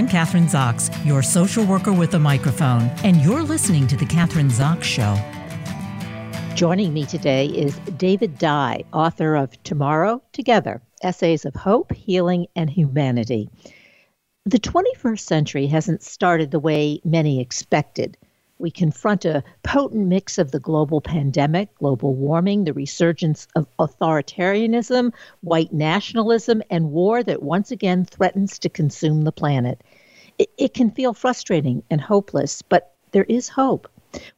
I'm Kathryn Zox, your social worker with a microphone, and you're listening to The Kathryn Zox Show. Joining me today is David Dye, author of Tomorrow Together Essays of Hope, Healing, and Humanity. The 21st century hasn't started the way many expected. We confront a potent mix of the global pandemic, global warming, the resurgence of authoritarianism, white nationalism, and war that once again threatens to consume the planet. It, it can feel frustrating and hopeless, but there is hope.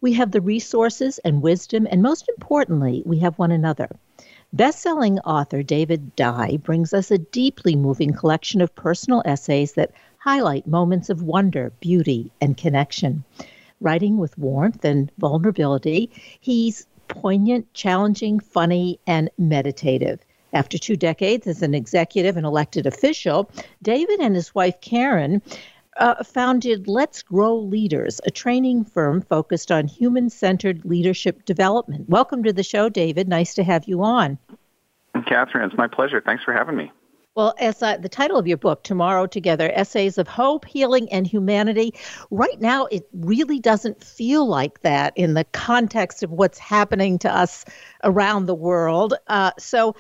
We have the resources and wisdom, and most importantly, we have one another. Best-selling author David Dye brings us a deeply moving collection of personal essays that highlight moments of wonder, beauty, and connection writing with warmth and vulnerability. He's poignant, challenging, funny, and meditative. After two decades as an executive and elected official, David and his wife Karin uh, founded Let's Grow Leaders, a training firm focused on human centered leadership development. Welcome to the show, David. Nice to have you on. Kathryn, it's my pleasure. Thanks for having me. Well, as uh, the title of your book, Tomorrow Together Essays of Hope, Healing, and Humanity, right now it really doesn't feel like that in the context of what's happening to us around the world. Uh, so,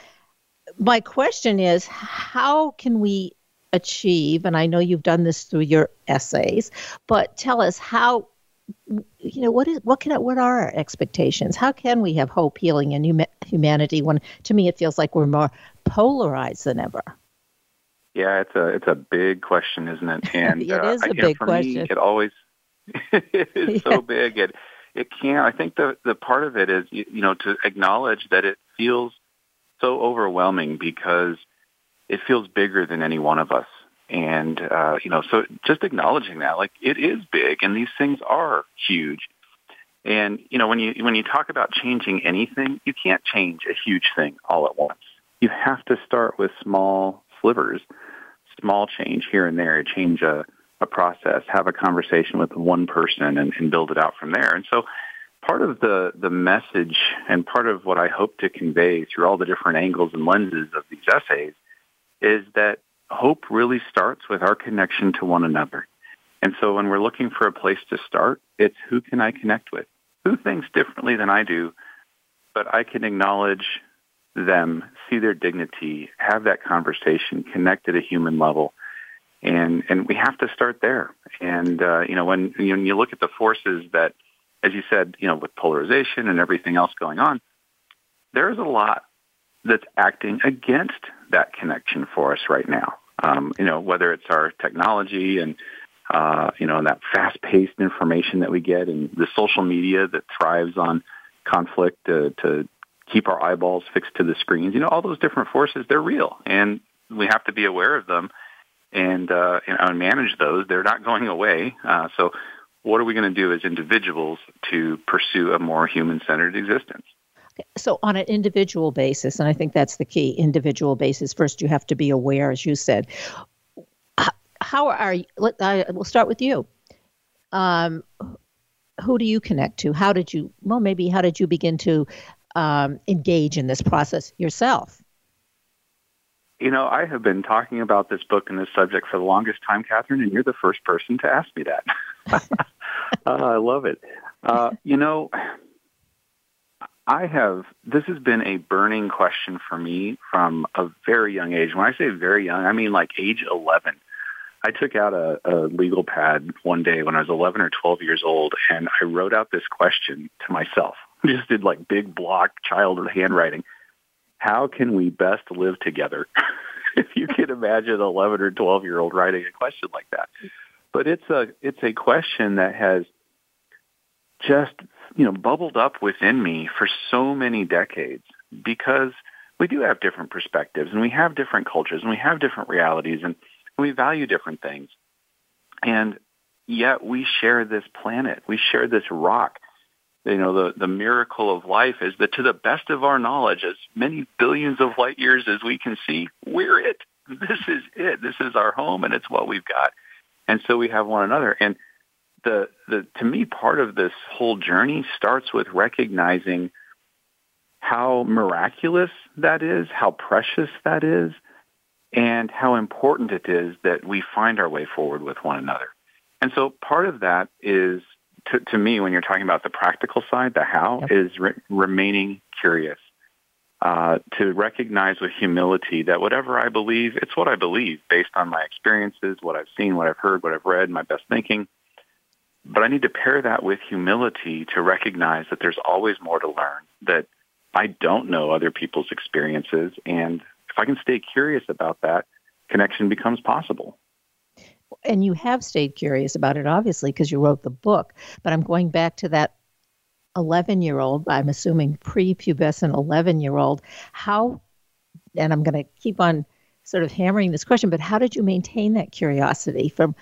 my question is how can we achieve, and I know you've done this through your essays, but tell us how you know what is what can what are our expectations how can we have hope healing and humanity when to me it feels like we're more polarized than ever yeah, it's a it's a big question, isn't it? And it uh, is a big for question. Me, it always it is yeah. so big. It it can't. I think the the part of it is you, you know to acknowledge that it feels so overwhelming because it feels bigger than any one of us. And uh, you know, so just acknowledging that, like it is big, and these things are huge. And you know, when you when you talk about changing anything, you can't change a huge thing all at once. You have to start with small slivers small change here and there, change a, a process, have a conversation with one person and, and build it out from there. And so part of the, the message and part of what I hope to convey through all the different angles and lenses of these essays is that hope really starts with our connection to one another. And so when we're looking for a place to start, it's who can I connect with? Who thinks differently than I do, but I can acknowledge them, see their dignity, have that conversation, connect at a human level. And, and we have to start there. And, uh, you know, when, when you look at the forces that, as you said, you know, with polarization and everything else going on, there's a lot that's acting against that connection for us right now. Um, you know, whether it's our technology and, uh, you know, and that fast-paced information that we get and the social media that thrives on conflict to, to keep our eyeballs fixed to the screens. You know, all those different forces, they're real, and we have to be aware of them and, uh, and manage those. They're not going away. Uh, so what are we going to do as individuals to pursue a more human-centered existence? So, on an individual basis, and I think that's the key individual basis, first you have to be aware, as you said. How are you? Let, I, we'll start with you. Um, who do you connect to? How did you, well, maybe how did you begin to um, engage in this process yourself? You know, I have been talking about this book and this subject for the longest time, Kathryn, and you're the first person to ask me that. uh, I love it. Uh, you know, I have, this has been a burning question for me from a very young age. When I say very young, I mean like age 11. I took out a, a legal pad one day when I was 11 or 12 years old, and I wrote out this question to myself. Just did like big block child handwriting. How can we best live together? if you can imagine an 11 or 12 year old writing a question like that. But it's a, it's a question that has just, you know, bubbled up within me for so many decades because we do have different perspectives and we have different cultures and we have different realities and we value different things. And yet we share this planet. We share this rock you know, the, the miracle of life is that to the best of our knowledge, as many billions of light years as we can see, we're it. This is it. This is our home and it's what we've got. And so we have one another. And the, the, to me, part of this whole journey starts with recognizing how miraculous that is, how precious that is, and how important it is that we find our way forward with one another. And so part of that is, to, to me, when you're talking about the practical side, the how, yep. is re- remaining curious. Uh, to recognize with humility that whatever I believe, it's what I believe based on my experiences, what I've seen, what I've heard, what I've read, my best thinking. But I need to pair that with humility to recognize that there's always more to learn, that I don't know other people's experiences. And if I can stay curious about that, connection becomes possible. And you have stayed curious about it, obviously, because you wrote the book. But I'm going back to that 11 year old, I'm assuming prepubescent 11 year old. How, and I'm going to keep on sort of hammering this question, but how did you maintain that curiosity from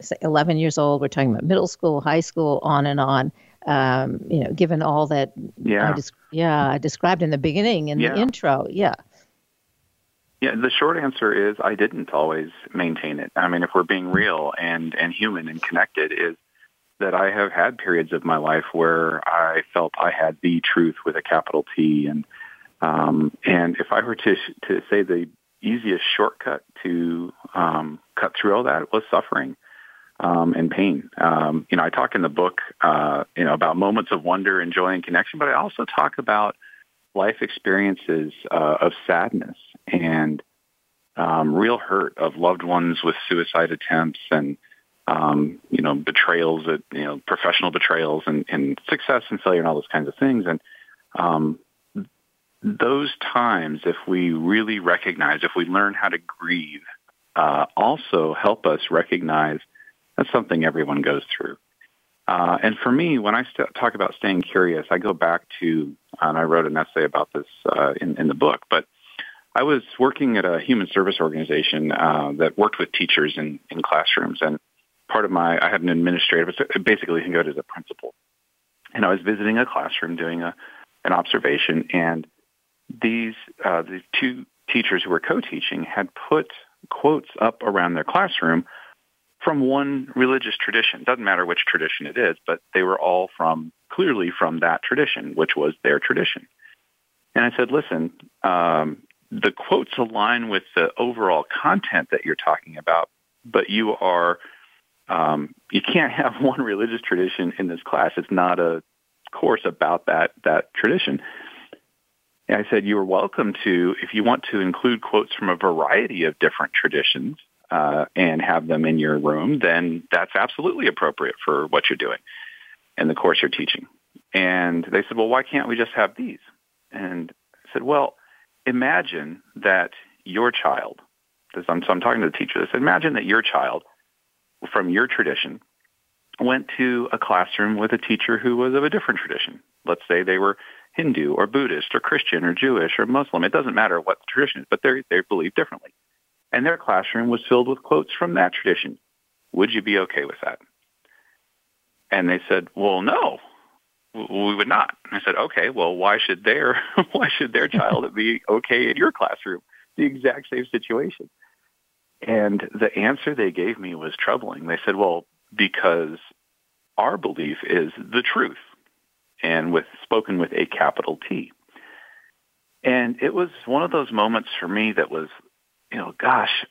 say 11 years old, we're talking about middle school, high school, on and on. Um, you know, given all that, yeah, I des- yeah, I described in the beginning in yeah. the intro, yeah. Yeah, the short answer is I didn't always maintain it. I mean, if we're being real and and human and connected, is that I have had periods of my life where I felt I had the truth with a capital T, and um, and if I were to to say the easiest shortcut to um, cut through all that was suffering um, and pain. Um, you know, I talk in the book, uh, you know, about moments of wonder and joy and connection, but I also talk about life experiences uh, of sadness and um, real hurt of loved ones with suicide attempts and um, you know betrayals, you know, professional betrayals and, and success and failure and all those kinds of things. And um, those times, if we really recognize, if we learn how to grieve, uh, also help us recognize that's something everyone goes through. Uh, and for me, when I st- talk about staying curious, I go back to, and I wrote an essay about this uh, in, in the book, but I was working at a human service organization uh, that worked with teachers in, in classrooms. And part of my, I had an administrative, basically think of it as a principal. And I was visiting a classroom doing a, an observation, and these, uh, the two teachers who were co-teaching had put quotes up around their classroom from one religious tradition. Doesn't matter which tradition it is, but they were all from clearly from that tradition, which was their tradition. And I said, listen, um, the quotes align with the overall content that you're talking about, but you are um, you can't have one religious tradition in this class. It's not a course about that that tradition. And I said, you are welcome to, if you want to include quotes from a variety of different traditions, uh, and have them in your room, then that's absolutely appropriate for what you're doing and the course you're teaching. And they said, well, why can't we just have these? And I said, well, imagine that your child, I'm, so I'm talking to the teacher, I said, imagine that your child from your tradition went to a classroom with a teacher who was of a different tradition. Let's say they were Hindu or Buddhist or Christian or Jewish or Muslim. It doesn't matter what the tradition is, but they they believe differently and their classroom was filled with quotes from that tradition. Would you be okay with that? And they said, well, no, we would not. I said, okay, well, why should their, why should their child be okay in your classroom? The exact same situation. And the answer they gave me was troubling. They said, well, because our belief is the truth and with spoken with a capital T. And it was one of those moments for me that was you know, gosh,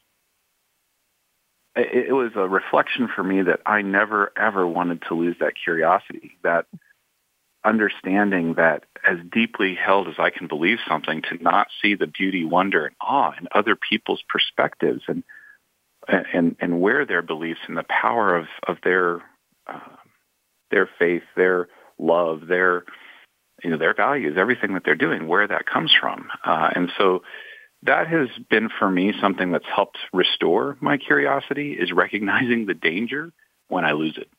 it, it was a reflection for me that I never ever wanted to lose that curiosity, that understanding that as deeply held as I can believe something, to not see the beauty, wonder, and awe in other people's perspectives and and and where their beliefs and the power of of their uh, their faith, their love, their you know their values, everything that they're doing, where that comes from, uh, and so that has been for me something that's helped restore my curiosity is recognizing the danger when I lose it.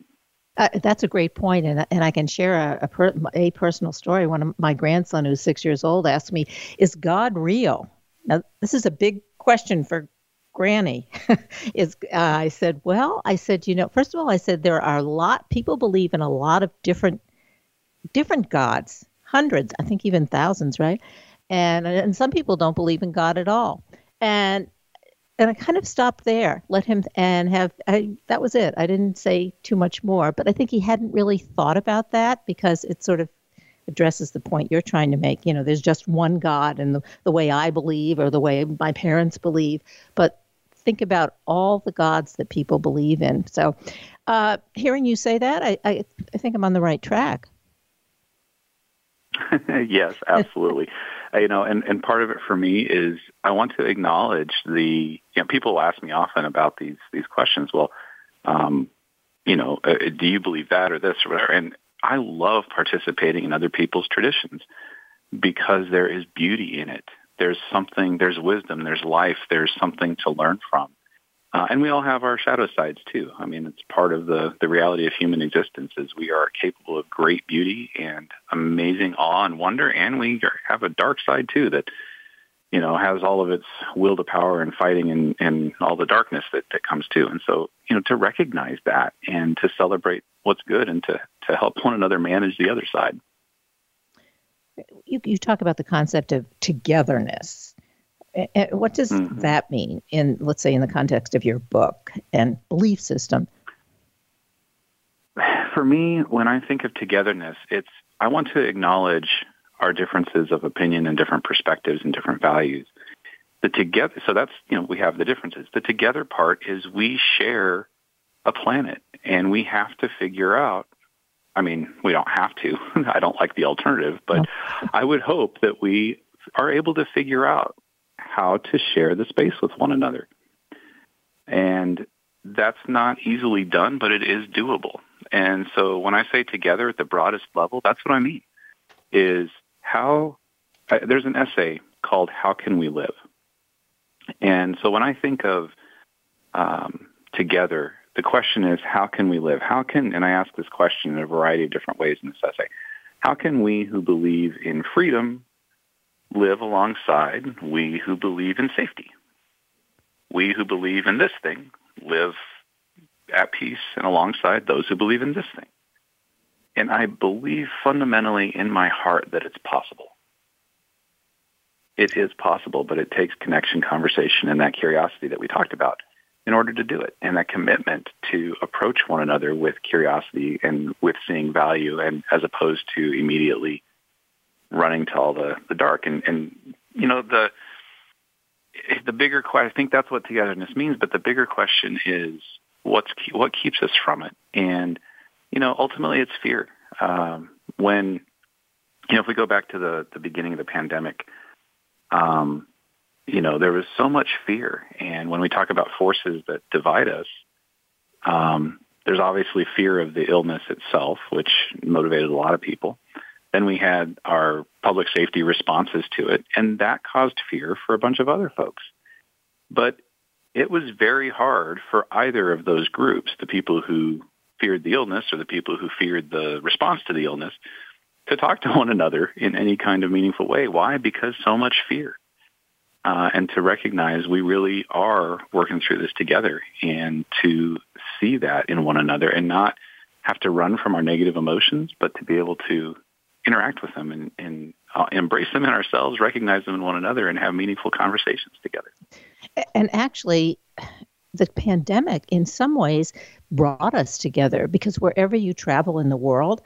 Uh, that's a great point, and and I can share a a, per, a, personal story. One of my grandson, who's six years old, asked me, "Is God real?" Now, this is a big question for Granny. is uh, I said, well, I said, you know, first of all, I said there are a lot people believe in a lot of different different gods, hundreds, I think even thousands, right? And and some people don't believe in God at all. And and I kind of stopped there, let him and have I, that was it. I didn't say too much more, but I think he hadn't really thought about that because it sort of addresses the point you're trying to make. You know, there's just one God and the, the way I believe or the way my parents believe, but think about all the gods that people believe in. So, uh, hearing you say that, I, I, I think I'm on the right track. yes, absolutely. uh, you know, and, and part of it for me is I want to acknowledge the, you know, people ask me often about these, these questions. Well, um, you know, uh, do you believe that or this or whatever? And I love participating in other people's traditions because there is beauty in it. There's something, there's wisdom, there's life, there's something to learn from. Uh, and we all have our shadow sides too. I mean, it's part of the, the reality of human existence is we are capable of great beauty and amazing awe and wonder, and we have a dark side too that, you know, has all of its will to power and fighting and, and all the darkness that, that comes too. And so, you know, to recognize that and to celebrate what's good and to, to help one another manage the other side. You, you talk about the concept of togetherness what does mm-hmm. that mean in, let's say, in the context of your book and belief system? For me, when I think of togetherness, it's I want to acknowledge our differences of opinion and different perspectives and different values. The together, so that's you know we have the differences. The together part is we share a planet, and we have to figure out. I mean, we don't have to. I don't like the alternative, but I would hope that we are able to figure out how to share the space with one another. And that's not easily done, but it is doable. And so when I say together at the broadest level, that's what I mean is how there's an essay called How Can We Live? And so when I think of um, together, the question is how can we live? How can, and I ask this question in a variety of different ways in this essay, how can we who believe in freedom live alongside we who believe in safety. We who believe in this thing live at peace and alongside those who believe in this thing. And I believe fundamentally in my heart that it's possible. It is possible, but it takes connection, conversation, and that curiosity that we talked about in order to do it. And that commitment to approach one another with curiosity and with seeing value and as opposed to immediately running to all the, the dark. And, and, you know, the, the bigger question, I think that's what togetherness means, but the bigger question is what's, what keeps us from it? And, you know, ultimately it's fear. Um, when, you know, if we go back to the, the beginning of the pandemic, um, you know, there was so much fear. And when we talk about forces that divide us, um, there's obviously fear of the illness itself, which motivated a lot of people. Then we had our public safety responses to it, and that caused fear for a bunch of other folks. But it was very hard for either of those groups, the people who feared the illness or the people who feared the response to the illness, to talk to one another in any kind of meaningful way. Why? Because so much fear. Uh, and to recognize we really are working through this together and to see that in one another and not have to run from our negative emotions, but to be able to interact with them and, and uh, embrace them in ourselves, recognize them in one another, and have meaningful conversations together. And actually, the pandemic, in some ways, brought us together because wherever you travel in the world,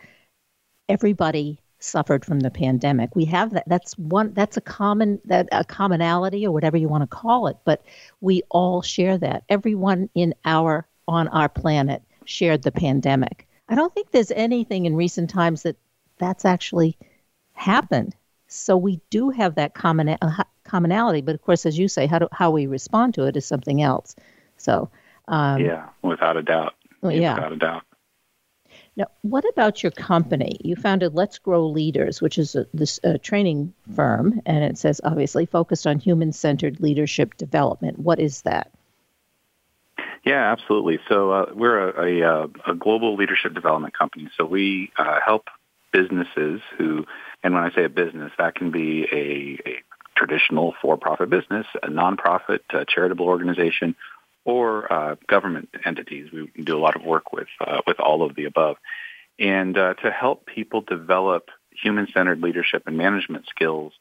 everybody suffered from the pandemic. We have that. That's one. That's a common that a commonality or whatever you want to call it. But we all share that. Everyone in our on our planet shared the pandemic. I don't think there's anything in recent times that that's actually happened. So we do have that common uh, commonality, but of course, as you say, how do, how we respond to it is something else. So um, yeah, without a doubt. Well, yeah, without a doubt. Now, what about your company? You founded Let's Grow Leaders, which is a, this a training firm, and it says obviously focused on human-centered leadership development. What is that? Yeah, absolutely. So uh, we're a, a, uh, a, global leadership development company. So we uh, help businesses who, and when I say a business, that can be a, a traditional for-profit business, a nonprofit, a charitable organization, or uh, government entities. We do a lot of work with uh, with all of the above, and uh, to help people develop human-centered leadership and management skills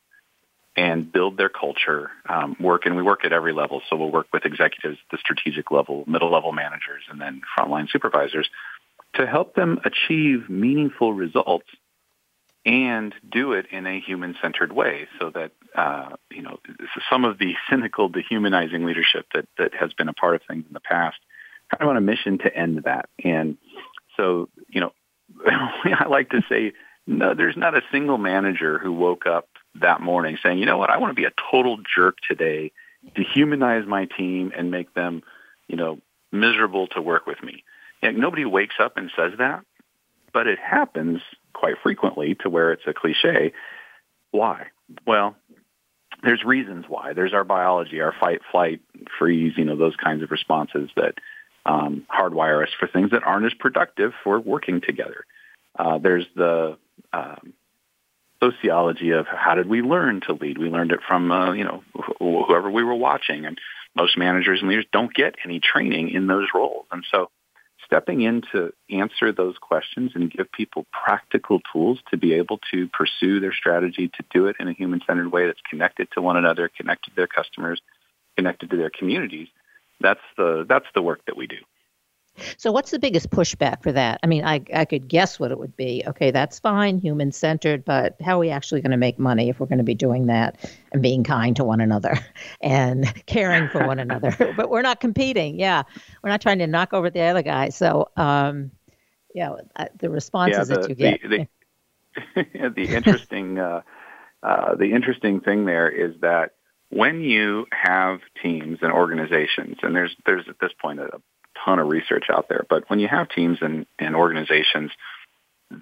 and build their culture. Um, work and we work at every level. So we'll work with executives the strategic level, middle level managers, and then frontline supervisors to help them achieve meaningful results and do it in a human-centered way so that, uh, you know, some of the cynical, dehumanizing leadership that, that has been a part of things in the past, kind of on a mission to end that. And so, you know, I like to say, no, there's not a single manager who woke up that morning saying, you know what, I want to be a total jerk today, dehumanize my team and make them, you know, miserable to work with me. And nobody wakes up and says that, but it happens quite frequently to where it's a cliche. Why? Well, there's reasons why. There's our biology, our fight, flight, freeze, you know, those kinds of responses that um, hardwire us for things that aren't as productive for working together. Uh, there's the um, sociology of how did we learn to lead? We learned it from, uh, you know, wh- whoever we were watching. And most managers and leaders don't get any training in those roles. And so stepping in to answer those questions and give people practical tools to be able to pursue their strategy, to do it in a human-centered way that's connected to one another, connected to their customers, connected to their communities. That's the, that's the work that we do. So, what's the biggest pushback for that? I mean, I, I could guess what it would be. Okay, that's fine, human centered, but how are we actually going to make money if we're going to be doing that and being kind to one another and caring for one another? but we're not competing. Yeah, we're not trying to knock over the other guy. So, um, yeah, the responses yeah, the, that you get. The, the, the interesting, uh, uh, the interesting thing there is that when you have teams and organizations, and there's there's at this point a ton of research out there. But when you have teams and, and organizations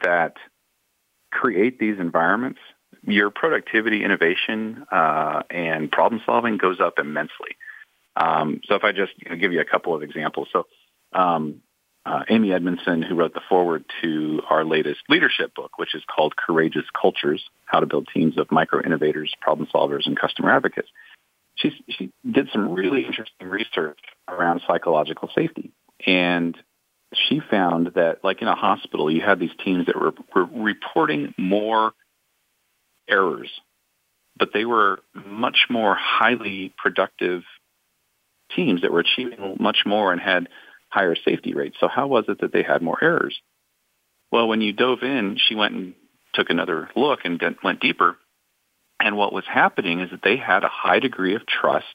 that create these environments, your productivity, innovation, uh, and problem solving goes up immensely. Um, so if I just you know, give you a couple of examples. So um, uh, Amy Edmondson, who wrote the foreword to our latest leadership book, which is called Courageous Cultures, How to Build Teams of Micro Innovators, Problem Solvers, and Customer Advocates she she did some really interesting research around psychological safety, and she found that, like in a hospital, you had these teams that were, were reporting more errors, but they were much more highly productive teams that were achieving much more and had higher safety rates. So how was it that they had more errors? Well, when you dove in, she went and took another look and went deeper. And what was happening is that they had a high degree of trust,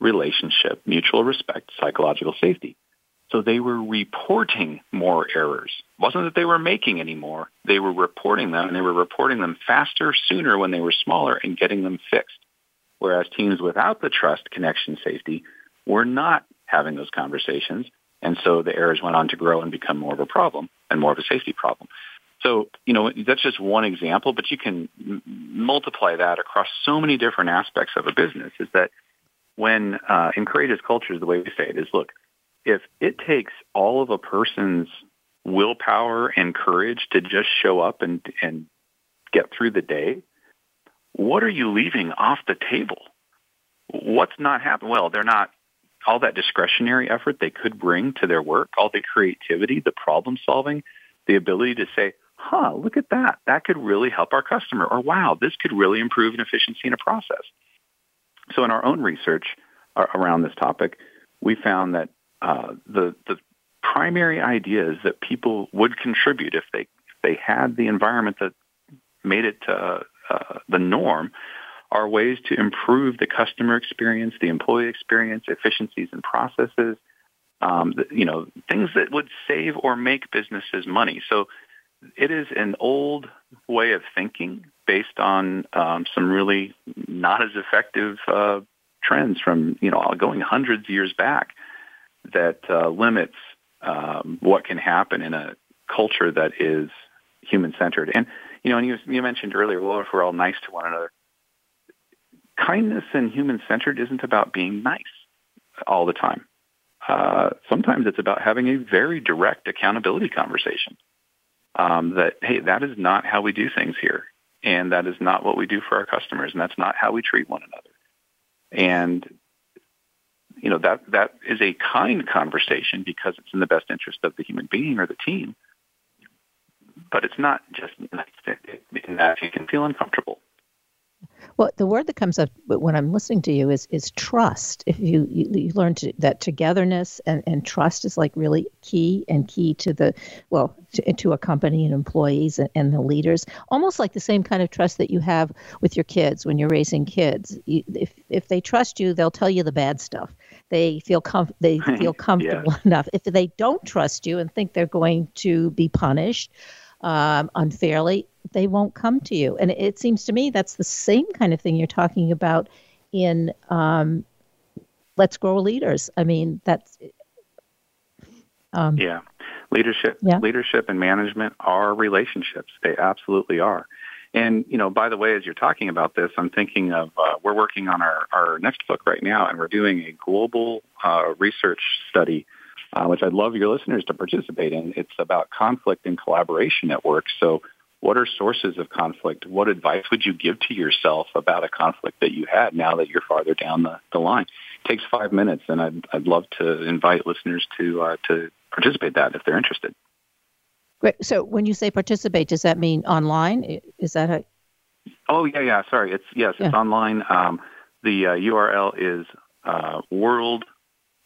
relationship, mutual respect, psychological safety. So they were reporting more errors. It wasn't that they were making any more. They were reporting them and they were reporting them faster, sooner when they were smaller and getting them fixed. Whereas teams without the trust, connection, safety were not having those conversations. And so the errors went on to grow and become more of a problem and more of a safety problem. So, you know, that's just one example, but you can m- multiply that across so many different aspects of a business is that when uh, in courageous cultures, the way we say it is, look, if it takes all of a person's willpower and courage to just show up and, and get through the day, what are you leaving off the table? What's not happening? Well, they're not all that discretionary effort they could bring to their work, all the creativity, the problem solving, the ability to say, huh, look at that. That could really help our customer. Or wow, this could really improve an efficiency in a process. So in our own research around this topic, we found that uh, the, the primary ideas that people would contribute if they, if they had the environment that made it uh, uh, the norm are ways to improve the customer experience, the employee experience, efficiencies in processes, um, you know, things that would save or make businesses money. So it is an old way of thinking based on um, some really not as effective uh, trends from you know going hundreds of years back that uh, limits um, what can happen in a culture that is human centered. And you know, and you, you mentioned earlier, well, if we're all nice to one another, kindness and human centered isn't about being nice all the time. Uh, sometimes it's about having a very direct accountability conversation um, that, hey, that is not how we do things here. And that is not what we do for our customers. And that's not how we treat one another. And, you know, that, that is a kind conversation because it's in the best interest of the human being or the team. But it's not just that you can feel uncomfortable. Well, the word that comes up when I'm listening to you is is trust. If you you, you learn to, that togetherness and, and trust is like really key and key to the well to, to a company and employees and, and, the leaders. Almost like the same kind of trust that you have with your kids when you're raising kids. You, if if they trust you, they'll tell you the bad stuff. They feel com- they feel comfortable yeah. enough. If they don't trust you and think they're going to be punished um, unfairly, they won't come to you. And it seems to me that's the same kind of thing you're talking about in um, Let's Grow Leaders. I mean, that's. Um, yeah. Leadership, yeah. leadership and management are relationships. They absolutely are. And, you know, by the way, as you're talking about this, I'm thinking of, uh, we're working on our, our next book right now, and we're doing a global uh, research study, uh, which I'd love your listeners to participate in. It's about conflict and collaboration at work. So what are sources of conflict? What advice would you give to yourself about a conflict that you had now that you're farther down the, the line? It takes five minutes, and I'd, I'd love to invite listeners to, uh, to participate that if they're interested. Great. So when you say participate, does that mean online? Is that a... Oh, yeah, yeah. Sorry. It's, yes, yeah. it's online. Um, the uh, URL is uh, World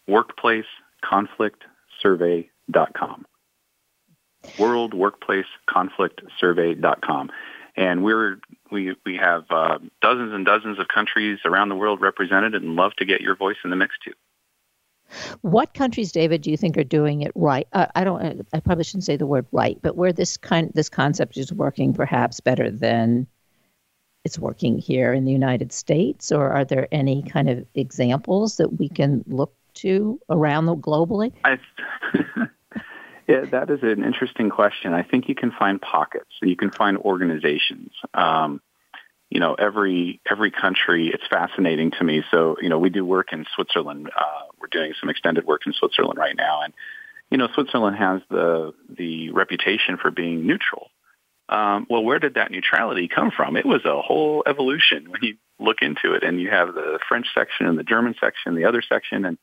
Workplace Conflict Survey.com. World Workplace Conflict Survey.com. And we're, we, we have uh, dozens and dozens of countries around the world represented and love to get your voice in the mix too. What countries, David, do you think are doing it right? Uh, I don't. I probably shouldn't say the word right, but where this kind this concept is working perhaps better than it's working here in the United States, or are there any kind of examples that we can look to around the globally? I, Yeah, that is an interesting question. I think you can find pockets. You can find organizations. Um, you know, every every country. It's fascinating to me. So, you know, we do work in Switzerland. Uh, we're doing some extended work in Switzerland right now, and you know, Switzerland has the the reputation for being neutral. Um, well, where did that neutrality come from? It was a whole evolution when you look into it, and you have the French section and the German section, the other section, and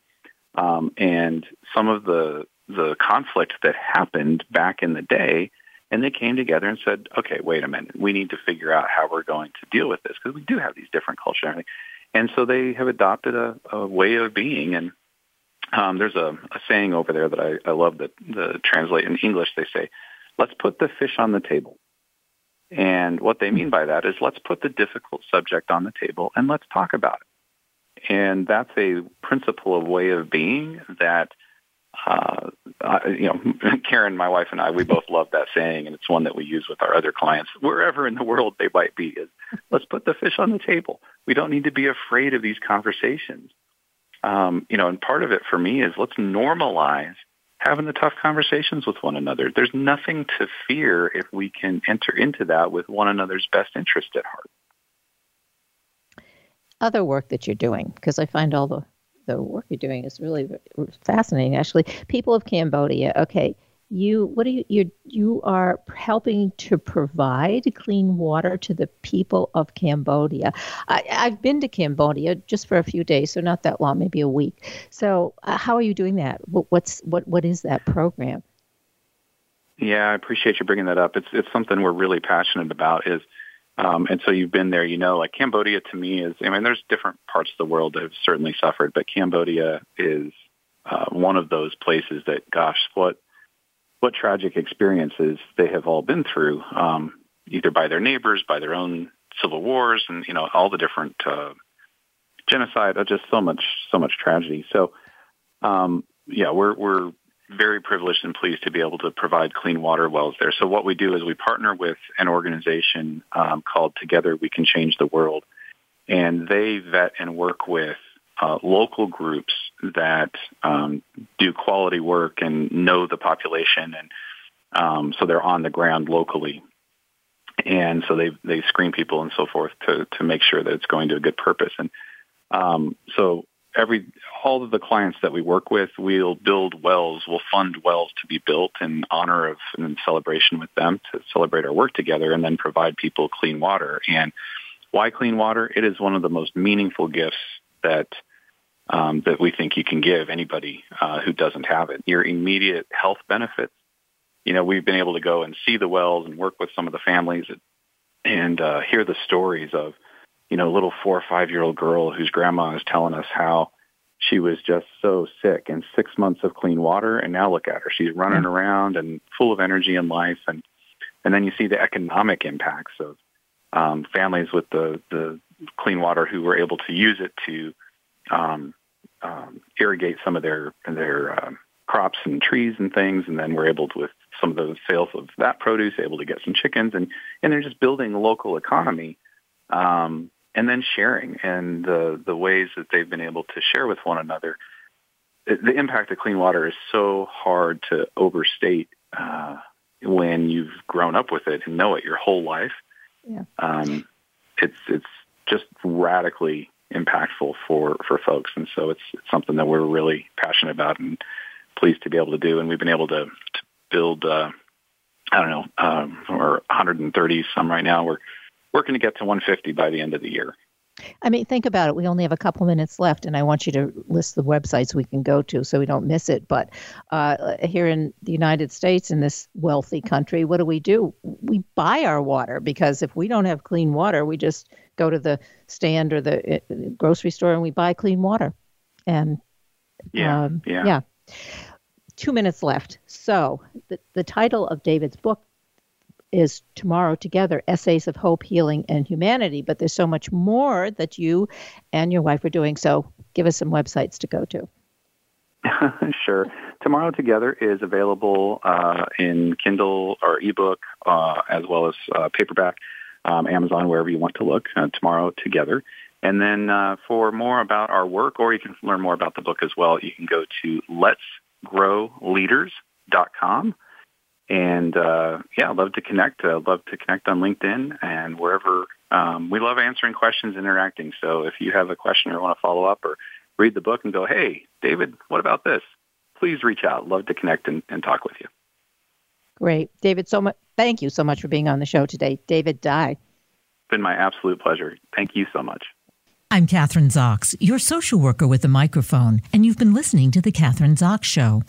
um, and some of the the conflict that happened back in the day and they came together and said, okay, wait a minute, we need to figure out how we're going to deal with this because we do have these different cultures and everything. And so they have adopted a, a way of being. And um, there's a, a saying over there that I, I love that the translate in English. They say, let's put the fish on the table. And what they mean by that is let's put the difficult subject on the table and let's talk about it. And that's a principle of way of being that uh, you know, Karin, my wife and I, we both love that saying, and it's one that we use with our other clients wherever in the world they might be. Is let's put the fish on the table. We don't need to be afraid of these conversations. Um, you know, and part of it for me is let's normalize having the tough conversations with one another. There's nothing to fear if we can enter into that with one another's best interest at heart. Other work that you're doing, because I find all the the work you're doing is really fascinating. Actually, people of Cambodia. Okay, you what are you you you are helping to provide clean water to the people of Cambodia. I, have been to Cambodia just for a few days, so not that long, maybe a week. So, uh, how are you doing that? What's what what is that program? Yeah, I appreciate you bringing that up. It's it's something we're really passionate about. Is um, and so you've been there, you know, like Cambodia to me is, I mean, there's different parts of the world that have certainly suffered, but Cambodia is uh, one of those places that, gosh, what, what tragic experiences they have all been through, um, either by their neighbors, by their own civil wars, and, you know, all the different, uh, genocide, uh, just so much, so much tragedy. So, um, yeah, we're, we're very privileged and pleased to be able to provide clean water wells there. So what we do is we partner with an organization um, called Together We Can Change the World, and they vet and work with uh, local groups that um, do quality work and know the population, and um, so they're on the ground locally. And so they they screen people and so forth to to make sure that it's going to a good purpose. And um, so every all of the clients that we work with, we'll build wells, we'll fund wells to be built in honor of and in celebration with them to celebrate our work together and then provide people clean water. And why clean water? It is one of the most meaningful gifts that um, that we think you can give anybody uh, who doesn't have it. Your immediate health benefits. You know, we've been able to go and see the wells and work with some of the families and uh, hear the stories of you know, little four or five year old girl whose grandma is telling us how she was just so sick and six months of clean water and now look at her. She's running around and full of energy and life and and then you see the economic impacts of um, families with the, the clean water who were able to use it to um, um, irrigate some of their their um, crops and trees and things, and then we're able to, with some of the sales of that produce, able to get some chickens, and and they're just building the local economy, um, and then sharing and the the ways that they've been able to share with one another. The impact of clean water is so hard to overstate uh, when you've grown up with it and know it your whole life. Yeah. Um, it's it's just radically impactful for for folks, and so it's, it's something that we're really passionate about and pleased to be able to do. And we've been able to, to build. Uh, I don't know, um, we're 130 some right now. We're working to get to 150 by the end of the year. I mean, think about it. We only have a couple minutes left, and I want you to list the websites we can go to so we don't miss it. But uh, here in the United States, in this wealthy country, what do we do? We buy our water because if we don't have clean water, we just go to the stand or the uh, grocery store and we buy clean water. And yeah, um, yeah. yeah. Two minutes left. So the, the title of David's book is Tomorrow Together Essays of Hope, Healing, and Humanity. But there's so much more that you and your wife are doing. So give us some websites to go to. sure. Tomorrow Together is available uh, in Kindle or ebook uh, as well as uh, paperback, um, Amazon, wherever you want to look. Uh, Tomorrow Together. And then uh, for more about our work, or you can learn more about the book as well, you can go to let's grow letsgrowleaders.com. And uh, yeah, I'd love to connect. I'd love to connect on LinkedIn and wherever. Um, we love answering questions, interacting. So if you have a question or want to follow up or read the book and go, hey, David, what about this? Please reach out. Love to connect and, and talk with you. Great. David, so much. Thank you so much for being on the show today. David Dye. Been my absolute pleasure. Thank you so much. I'm Kathryn Zox, your social worker with a microphone, and you've been listening to The Kathryn Zox Show.